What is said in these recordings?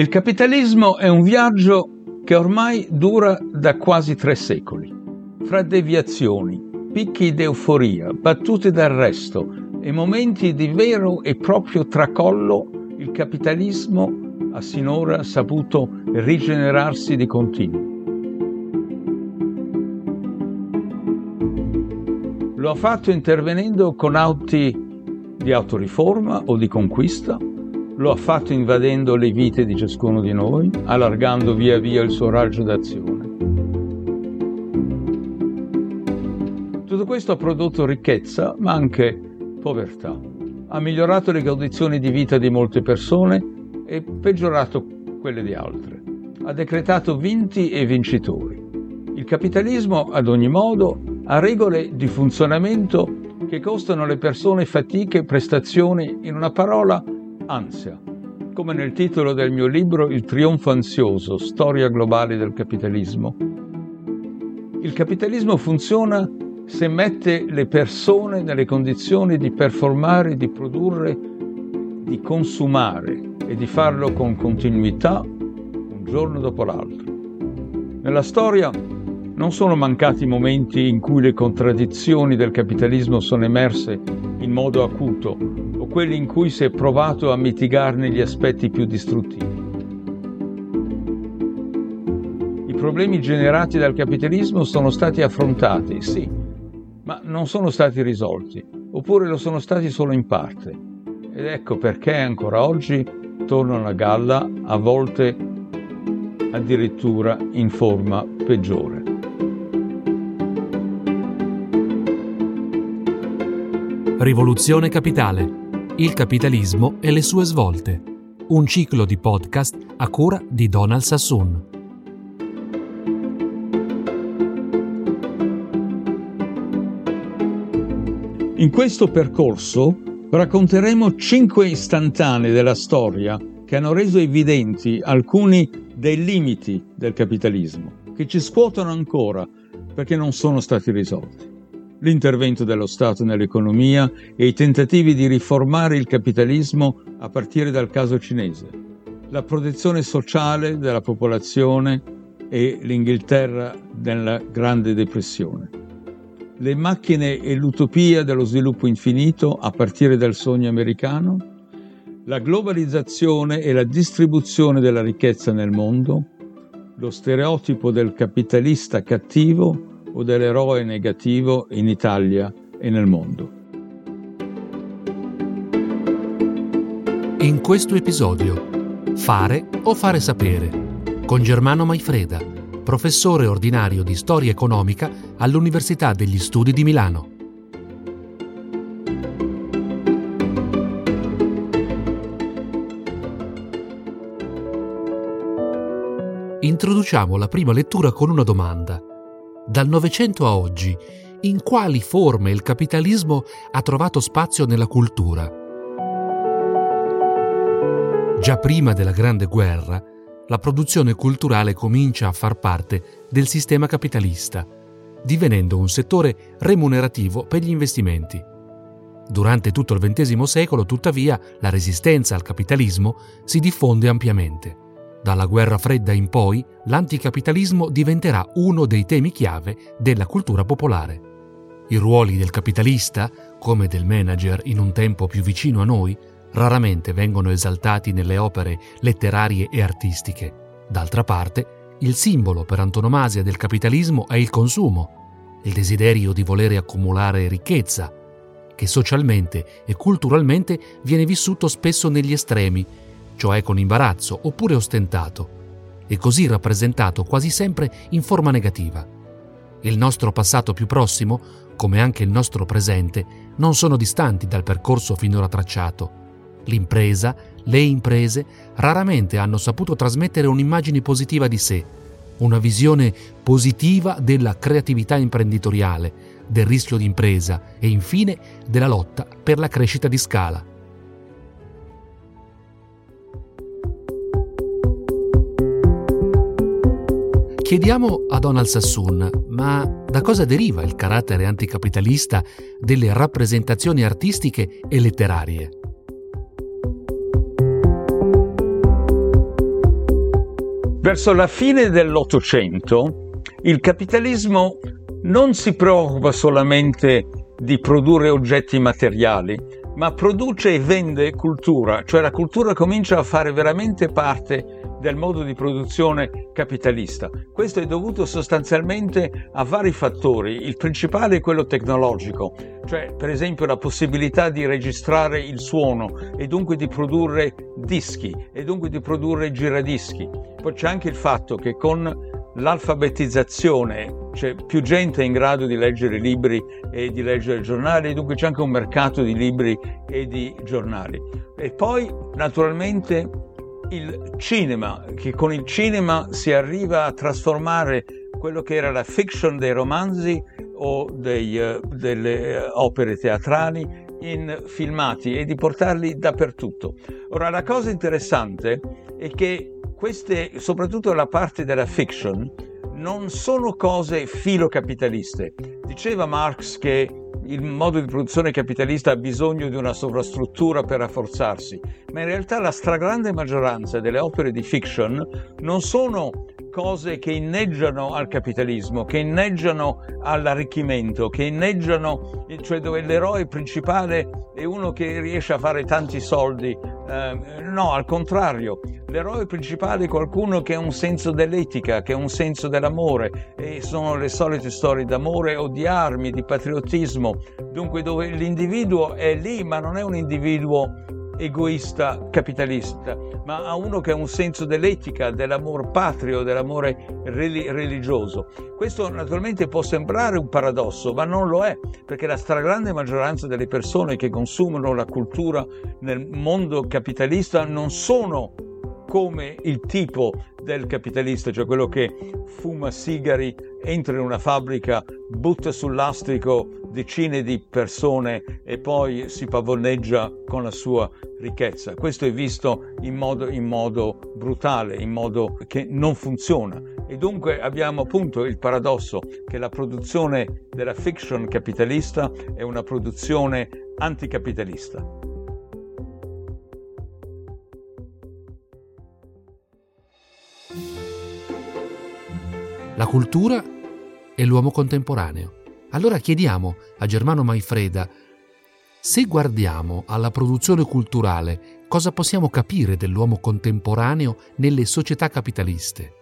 Il capitalismo è un viaggio che ormai dura da quasi tre secoli. Fra deviazioni, picchi d'euforia, battute d'arresto e momenti di vero e proprio tracollo, il capitalismo ha sinora saputo rigenerarsi di continuo. Lo ha fatto intervenendo con atti di autoriforma o di conquista, lo ha fatto invadendo le vite di ciascuno di noi, allargando via via il suo raggio d'azione. Tutto questo ha prodotto ricchezza, ma anche povertà. Ha migliorato le condizioni di vita di molte persone e peggiorato quelle di altre. Ha decretato vinti e vincitori. Il capitalismo, ad ogni modo, ha regole di funzionamento che costano alle persone fatiche prestazioni, in una parola, ansia. Come nel titolo del mio libro Il trionfo ansioso, storia globale del capitalismo. Il capitalismo funziona se mette le persone nelle condizioni di performare, di produrre, di consumare e di farlo con continuità un giorno dopo l'altro. Nella storia non sono mancati momenti in cui le contraddizioni del capitalismo sono emerse in modo acuto quelli in cui si è provato a mitigarne gli aspetti più distruttivi. I problemi generati dal capitalismo sono stati affrontati, sì, ma non sono stati risolti, oppure lo sono stati solo in parte. Ed ecco perché ancora oggi tornano a galla, a volte addirittura in forma peggiore. Rivoluzione Capitale. Il capitalismo e le sue svolte. Un ciclo di podcast a cura di Donald Sassoon. In questo percorso racconteremo cinque istantanee della storia che hanno reso evidenti alcuni dei limiti del capitalismo, che ci scuotono ancora perché non sono stati risolti l'intervento dello Stato nell'economia e i tentativi di riformare il capitalismo a partire dal caso cinese, la protezione sociale della popolazione e l'Inghilterra nella Grande Depressione, le macchine e l'utopia dello sviluppo infinito a partire dal sogno americano, la globalizzazione e la distribuzione della ricchezza nel mondo, lo stereotipo del capitalista cattivo o dell'eroe negativo in Italia e nel mondo. In questo episodio, Fare o fare sapere, con Germano Maifreda, professore ordinario di storia economica all'Università degli Studi di Milano. Introduciamo la prima lettura con una domanda dal Novecento a oggi, in quali forme il capitalismo ha trovato spazio nella cultura? Già prima della Grande Guerra, la produzione culturale comincia a far parte del sistema capitalista, divenendo un settore remunerativo per gli investimenti. Durante tutto il XX secolo, tuttavia, la resistenza al capitalismo si diffonde ampiamente. Dalla guerra fredda in poi, l'anticapitalismo diventerà uno dei temi chiave della cultura popolare. I ruoli del capitalista, come del manager in un tempo più vicino a noi, raramente vengono esaltati nelle opere letterarie e artistiche. D'altra parte, il simbolo per antonomasia del capitalismo è il consumo, il desiderio di volere accumulare ricchezza, che socialmente e culturalmente viene vissuto spesso negli estremi cioè con imbarazzo oppure ostentato, e così rappresentato quasi sempre in forma negativa. Il nostro passato più prossimo, come anche il nostro presente, non sono distanti dal percorso finora tracciato. L'impresa, le imprese, raramente hanno saputo trasmettere un'immagine positiva di sé, una visione positiva della creatività imprenditoriale, del rischio d'impresa e infine della lotta per la crescita di scala. Chiediamo a Donald Sassoon, ma da cosa deriva il carattere anticapitalista delle rappresentazioni artistiche e letterarie? Verso la fine dell'Ottocento il capitalismo non si preoccupa solamente di produrre oggetti materiali, ma produce e vende cultura, cioè la cultura comincia a fare veramente parte del modo di produzione capitalista. Questo è dovuto sostanzialmente a vari fattori. Il principale è quello tecnologico, cioè per esempio la possibilità di registrare il suono e dunque di produrre dischi e dunque di produrre giradischi. Poi c'è anche il fatto che con l'alfabetizzazione c'è più gente in grado di leggere libri e di leggere giornali, dunque c'è anche un mercato di libri e di giornali. E poi naturalmente il cinema, che con il cinema si arriva a trasformare quello che era la fiction dei romanzi o dei, uh, delle uh, opere teatrali in filmati e di portarli dappertutto. Ora la cosa interessante è che queste, soprattutto la parte della fiction, non sono cose filocapitaliste. Diceva Marx che il modo di produzione capitalista ha bisogno di una sovrastruttura per rafforzarsi, ma in realtà la stragrande maggioranza delle opere di fiction non sono cose che inneggiano al capitalismo, che inneggiano all'arricchimento, che inneggiano, cioè dove l'eroe principale è uno che riesce a fare tanti soldi. Eh, no, al contrario, l'eroe principale è qualcuno che ha un senso dell'etica, che ha un senso dell'amore e sono le solite storie d'amore o di armi, di patriottismo, dunque dove l'individuo è lì ma non è un individuo egoista capitalista, ma a uno che ha un senso dell'etica, dell'amor patrio, dell'amore religioso. Questo naturalmente può sembrare un paradosso, ma non lo è, perché la stragrande maggioranza delle persone che consumano la cultura nel mondo capitalista non sono come il tipo del capitalista, cioè quello che fuma sigari, entra in una fabbrica, butta sul lastrico decine di persone e poi si pavoneggia con la sua ricchezza. Questo è visto in modo, in modo brutale, in modo che non funziona. E dunque abbiamo appunto il paradosso che la produzione della fiction capitalista è una produzione anticapitalista. La cultura e l'uomo contemporaneo. Allora chiediamo a Germano Maifreda, se guardiamo alla produzione culturale, cosa possiamo capire dell'uomo contemporaneo nelle società capitaliste?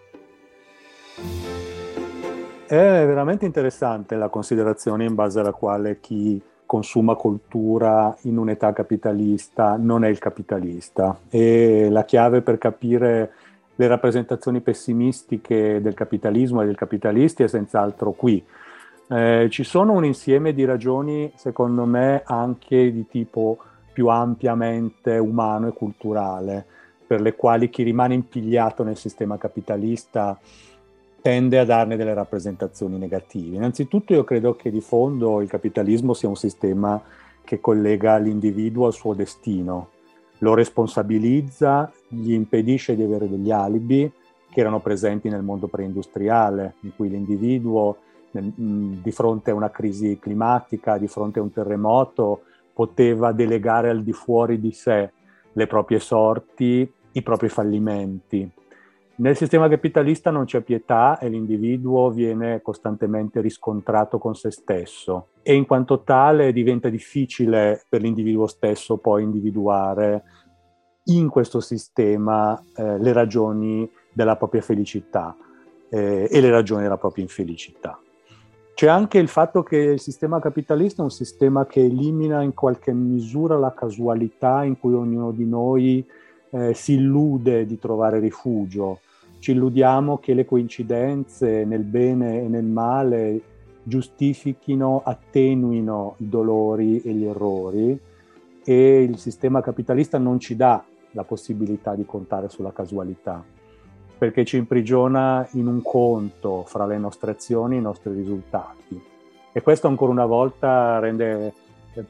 È veramente interessante la considerazione in base alla quale chi consuma cultura in un'età capitalista non è il capitalista e la chiave per capire le rappresentazioni pessimistiche del capitalismo e del capitalisti è senz'altro qui. Eh, ci sono un insieme di ragioni, secondo me, anche di tipo più ampiamente umano e culturale, per le quali chi rimane impigliato nel sistema capitalista tende a darne delle rappresentazioni negative. Innanzitutto io credo che di fondo il capitalismo sia un sistema che collega l'individuo al suo destino, lo responsabilizza, gli impedisce di avere degli alibi che erano presenti nel mondo preindustriale, in cui l'individuo di fronte a una crisi climatica, di fronte a un terremoto, poteva delegare al di fuori di sé le proprie sorti, i propri fallimenti. Nel sistema capitalista non c'è pietà e l'individuo viene costantemente riscontrato con se stesso e in quanto tale diventa difficile per l'individuo stesso poi individuare in questo sistema eh, le ragioni della propria felicità eh, e le ragioni della propria infelicità. C'è anche il fatto che il sistema capitalista è un sistema che elimina in qualche misura la casualità in cui ognuno di noi eh, si illude di trovare rifugio ci illudiamo che le coincidenze nel bene e nel male giustifichino, attenuino i dolori e gli errori e il sistema capitalista non ci dà la possibilità di contare sulla casualità, perché ci imprigiona in un conto fra le nostre azioni e i nostri risultati. E questo ancora una volta rende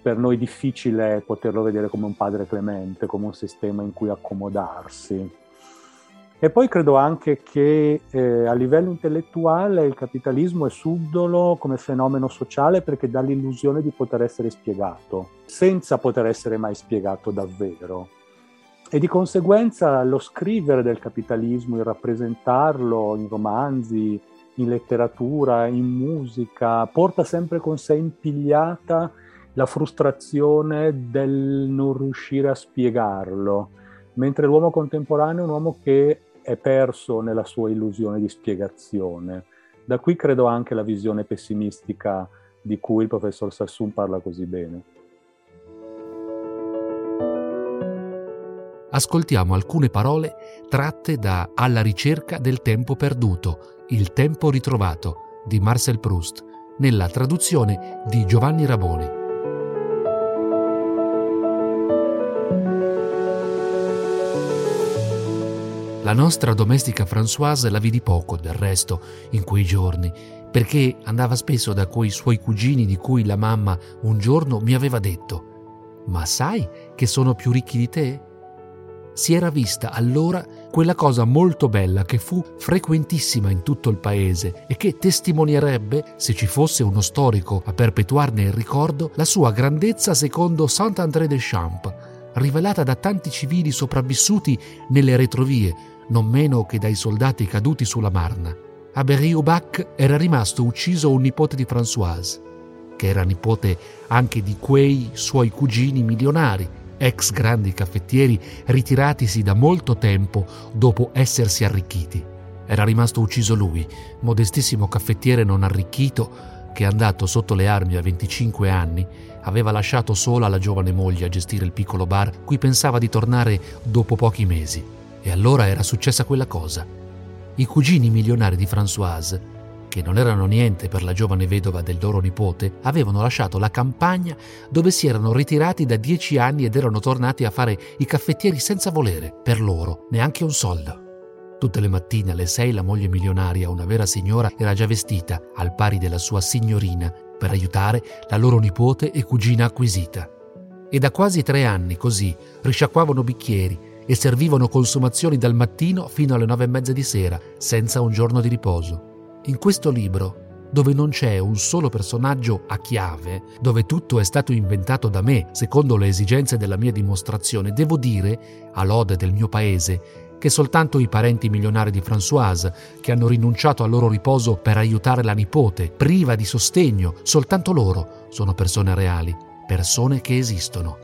per noi difficile poterlo vedere come un padre clemente, come un sistema in cui accomodarsi. E poi credo anche che eh, a livello intellettuale il capitalismo è subdolo come fenomeno sociale perché dà l'illusione di poter essere spiegato, senza poter essere mai spiegato davvero. e di conseguenza lo scrivere del capitalismo, il rappresentarlo in romanzi, in letteratura, in musica, porta sempre con sé impigliata la frustrazione del non riuscire a spiegarlo, mentre l'uomo contemporaneo è un uomo che è perso nella sua illusione di spiegazione. Da qui credo anche la visione pessimistica di cui il professor Sassoon parla così bene. ascoltiamo alcune parole tratte da Alla ricerca del tempo perduto, il tempo ritrovato di Marcel Proust, nella traduzione di Giovanni Raboni. La nostra domestica Françoise la vidi poco, del resto, in quei giorni, perché andava spesso da quei suoi cugini di cui la mamma un giorno mi aveva detto Ma sai che sono più ricchi di te? si era vista allora quella cosa molto bella che fu frequentissima in tutto il paese e che testimonierebbe, se ci fosse uno storico a perpetuarne il ricordo, la sua grandezza secondo Saint-André des Champs, rivelata da tanti civili sopravvissuti nelle retrovie, non meno che dai soldati caduti sulla Marna. A Berry-au-Bac era rimasto ucciso un nipote di Françoise, che era nipote anche di quei suoi cugini milionari, ex grandi caffettieri ritiratisi da molto tempo dopo essersi arricchiti. Era rimasto ucciso lui, modestissimo caffettiere non arricchito, che andato sotto le armi a 25 anni, aveva lasciato sola la giovane moglie a gestire il piccolo bar cui pensava di tornare dopo pochi mesi. E allora era successa quella cosa. I cugini milionari di Françoise che non erano niente per la giovane vedova del loro nipote, avevano lasciato la campagna dove si erano ritirati da dieci anni ed erano tornati a fare i caffettieri senza volere, per loro, neanche un soldo. Tutte le mattine alle sei la moglie milionaria, una vera signora, era già vestita, al pari della sua signorina, per aiutare la loro nipote e cugina acquisita. E da quasi tre anni così risciacquavano bicchieri e servivano consumazioni dal mattino fino alle nove e mezza di sera, senza un giorno di riposo. In questo libro, dove non c'è un solo personaggio a chiave, dove tutto è stato inventato da me, secondo le esigenze della mia dimostrazione, devo dire, a lode del mio paese, che soltanto i parenti milionari di Françoise, che hanno rinunciato al loro riposo per aiutare la nipote, priva di sostegno, soltanto loro sono persone reali, persone che esistono.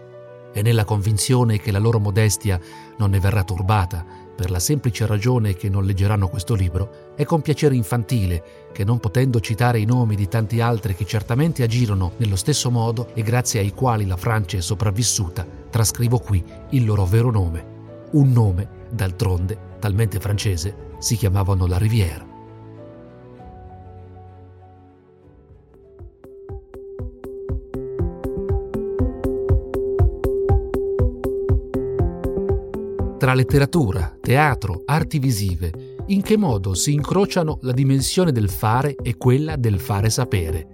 E nella convinzione che la loro modestia non ne verrà turbata, per la semplice ragione che non leggeranno questo libro, è con piacere infantile che non potendo citare i nomi di tanti altri che certamente agirono nello stesso modo e grazie ai quali la Francia è sopravvissuta, trascrivo qui il loro vero nome. Un nome, d'altronde, talmente francese, si chiamavano la Rivière. Letteratura, teatro, arti visive, in che modo si incrociano la dimensione del fare e quella del fare sapere.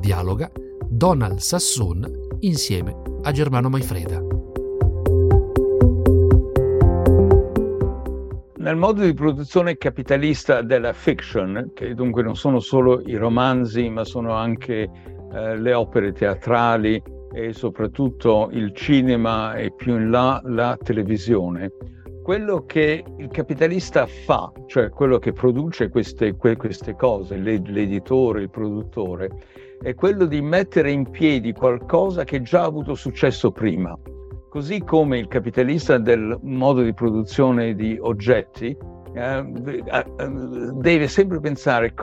Dialoga Donald Sassoon insieme a Germano Maifreda. Nel modo di produzione capitalista della fiction, che dunque non sono solo i romanzi, ma sono anche eh, le opere teatrali e soprattutto il cinema e più in là la televisione, quello che il capitalista fa, cioè quello che produce queste, queste cose, l'editore, il produttore, è quello di mettere in piedi qualcosa che già ha avuto successo prima. Così come il capitalista del modo di produzione di oggetti eh, deve sempre pensare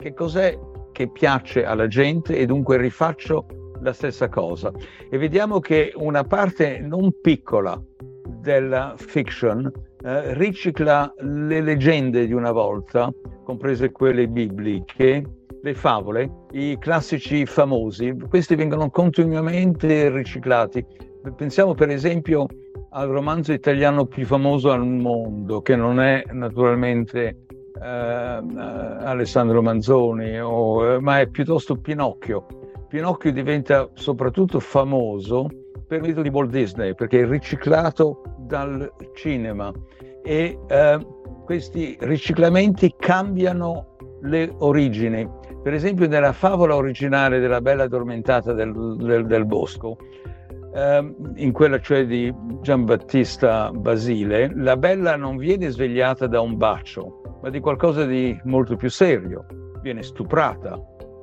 che cos'è che piace alla gente e dunque rifaccio la stessa cosa. E vediamo che una parte non piccola della fiction eh, ricicla le leggende di una volta, comprese quelle bibliche, le favole, i classici famosi, questi vengono continuamente riciclati. Pensiamo per esempio al romanzo italiano più famoso al mondo, che non è naturalmente eh, Alessandro Manzoni, o, eh, ma è piuttosto Pinocchio. Pinocchio diventa soprattutto famoso per mezzo di Walt Disney, perché è riciclato dal cinema e eh, questi riciclamenti cambiano le origini. Per esempio nella favola originale della Bella addormentata del, del, del bosco, eh, in quella cioè di Giambattista Basile, la bella non viene svegliata da un bacio, ma di qualcosa di molto più serio. Viene stuprata.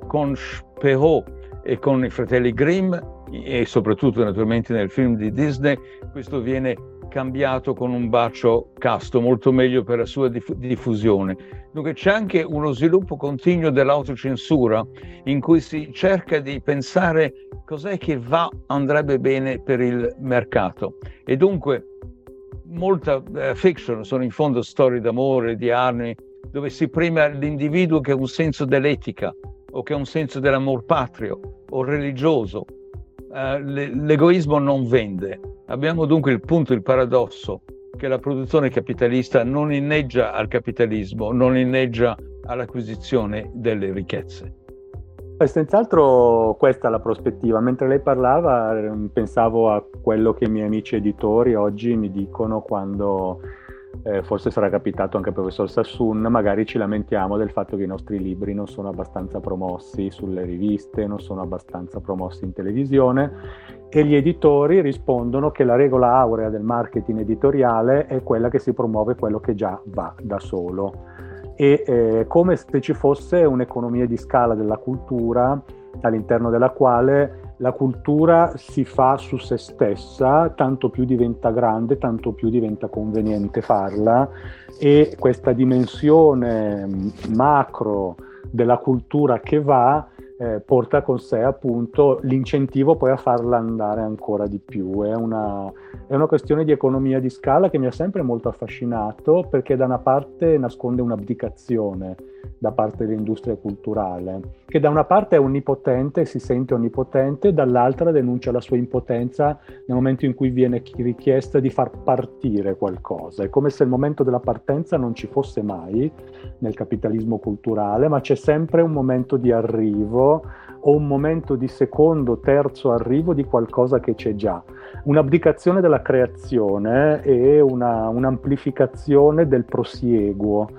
Con Perrault e con i fratelli Grimm e soprattutto naturalmente nel film di Disney, questo viene cambiato con un bacio casto, molto meglio per la sua diff- diffusione. Dunque c'è anche uno sviluppo continuo dell'autocensura in cui si cerca di pensare cos'è che va, andrebbe bene per il mercato. E dunque molta eh, fiction sono in fondo storie d'amore, di armi, dove si prima l'individuo che ha un senso dell'etica o che ha un senso dell'amor patrio o religioso. Uh, l'egoismo non vende, Abbiamo dunque il punto, il paradosso, che la produzione capitalista non inneggia al capitalismo, non inneggia all'acquisizione delle ricchezze. Senz'altro questa è la prospettiva. Mentre lei parlava pensavo a quello che i miei amici editori oggi mi dicono quando eh, forse sarà capitato anche al professor Sassoon, magari ci lamentiamo del fatto che i nostri libri non sono abbastanza promossi sulle riviste, non sono abbastanza promossi in televisione e gli editori rispondono che la regola aurea del marketing editoriale è quella che si promuove quello che già va da solo. E eh, come se ci fosse un'economia di scala della cultura all'interno della quale la cultura si fa su se stessa, tanto più diventa grande, tanto più diventa conveniente farla e questa dimensione macro della cultura che va eh, porta con sé appunto l'incentivo poi a farla andare ancora di più. È una, è una questione di economia di scala che mi ha sempre molto affascinato perché da una parte nasconde un'abdicazione da parte dell'industria culturale, che da una parte è onnipotente, si sente onnipotente, dall'altra denuncia la sua impotenza nel momento in cui viene richiesta di far partire qualcosa. È come se il momento della partenza non ci fosse mai nel capitalismo culturale, ma c'è sempre un momento di o un momento di secondo, terzo arrivo di qualcosa che c'è già. Un'abdicazione della creazione e una, un'amplificazione del prosieguo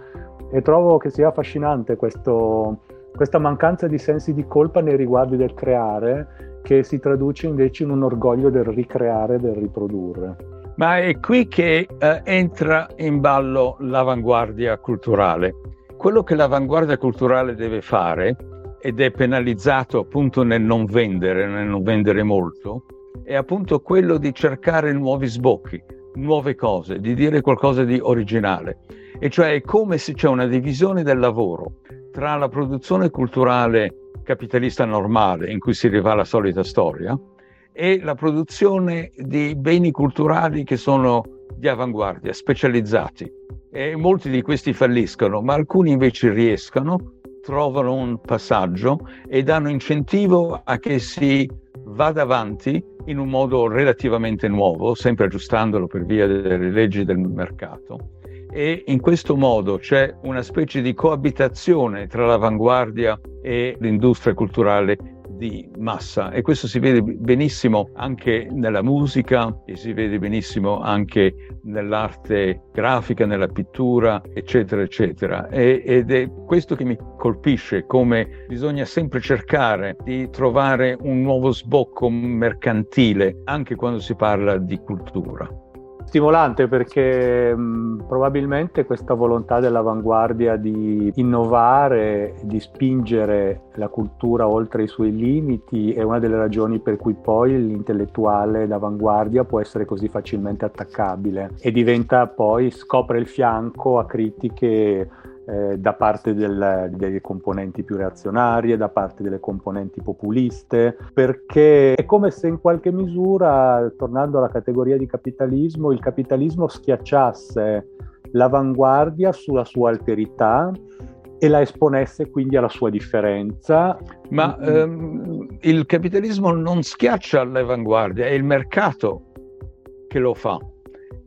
e trovo che sia affascinante questo, questa mancanza di sensi di colpa nei riguardi del creare che si traduce invece in un orgoglio del ricreare, del riprodurre. Ma è qui che eh, entra in ballo l'avanguardia culturale. Quello che l'avanguardia culturale deve fare, ed è penalizzato appunto nel non vendere, nel non vendere molto, è appunto quello di cercare nuovi sbocchi, nuove cose, di dire qualcosa di originale e cioè è come se c'è una divisione del lavoro tra la produzione culturale capitalista normale, in cui si rifà la solita storia, e la produzione di beni culturali che sono di avanguardia, specializzati. E molti di questi falliscono, ma alcuni invece riescono, trovano un passaggio e danno incentivo a che si vada avanti in un modo relativamente nuovo, sempre aggiustandolo per via delle leggi del mercato. E in questo modo c'è una specie di coabitazione tra l'avanguardia e l'industria culturale di massa e questo si vede benissimo anche nella musica e si vede benissimo anche nell'arte grafica, nella pittura, eccetera, eccetera. E, ed è questo che mi colpisce, come bisogna sempre cercare di trovare un nuovo sbocco mercantile anche quando si parla di cultura stimolante perché mh, probabilmente questa volontà dell'avanguardia di innovare, di spingere la cultura oltre i suoi limiti è una delle ragioni per cui poi l'intellettuale d'avanguardia può essere così facilmente attaccabile e diventa poi, scopre il fianco a critiche eh, da parte del, delle componenti più reazionarie, da parte delle componenti populiste, perché è come se in qualche misura, tornando alla categoria di capitalismo, il capitalismo schiacciasse l'avanguardia sulla sua alterità e la esponesse quindi alla sua differenza. Ma ehm, il capitalismo non schiaccia l'avanguardia, è il mercato che lo fa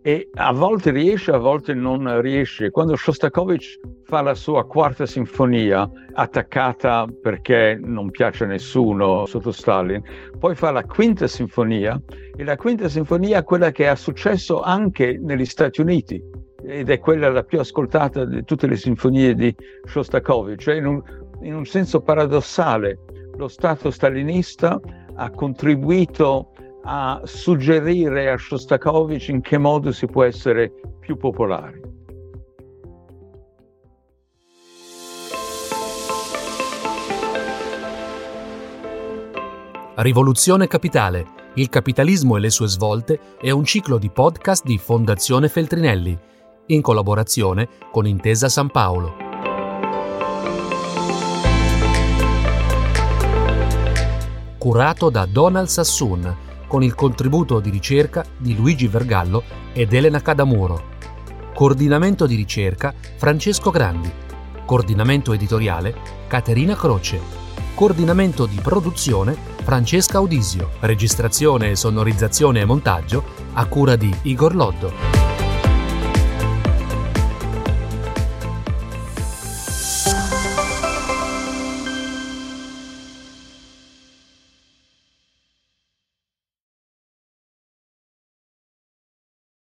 e a volte riesce, a volte non riesce. Quando Shostakovich fa la sua quarta sinfonia, attaccata perché non piace a nessuno sotto Stalin, poi fa la quinta sinfonia e la quinta sinfonia è quella che ha successo anche negli Stati Uniti ed è quella la più ascoltata di tutte le sinfonie di Shostakovich. Cioè in, un, in un senso paradossale, lo Stato stalinista ha contribuito a suggerire a Shostakovich in che modo si può essere più popolari. Rivoluzione Capitale, il capitalismo e le sue svolte è un ciclo di podcast di Fondazione Feltrinelli, in collaborazione con Intesa San Paolo. Curato da Donald Sassoon, con il contributo di ricerca di Luigi Vergallo ed Elena Cadamuro. Coordinamento di ricerca Francesco Grandi. Coordinamento editoriale Caterina Croce. Coordinamento di produzione Francesca Audisio. Registrazione, sonorizzazione e montaggio a cura di Igor Loddo.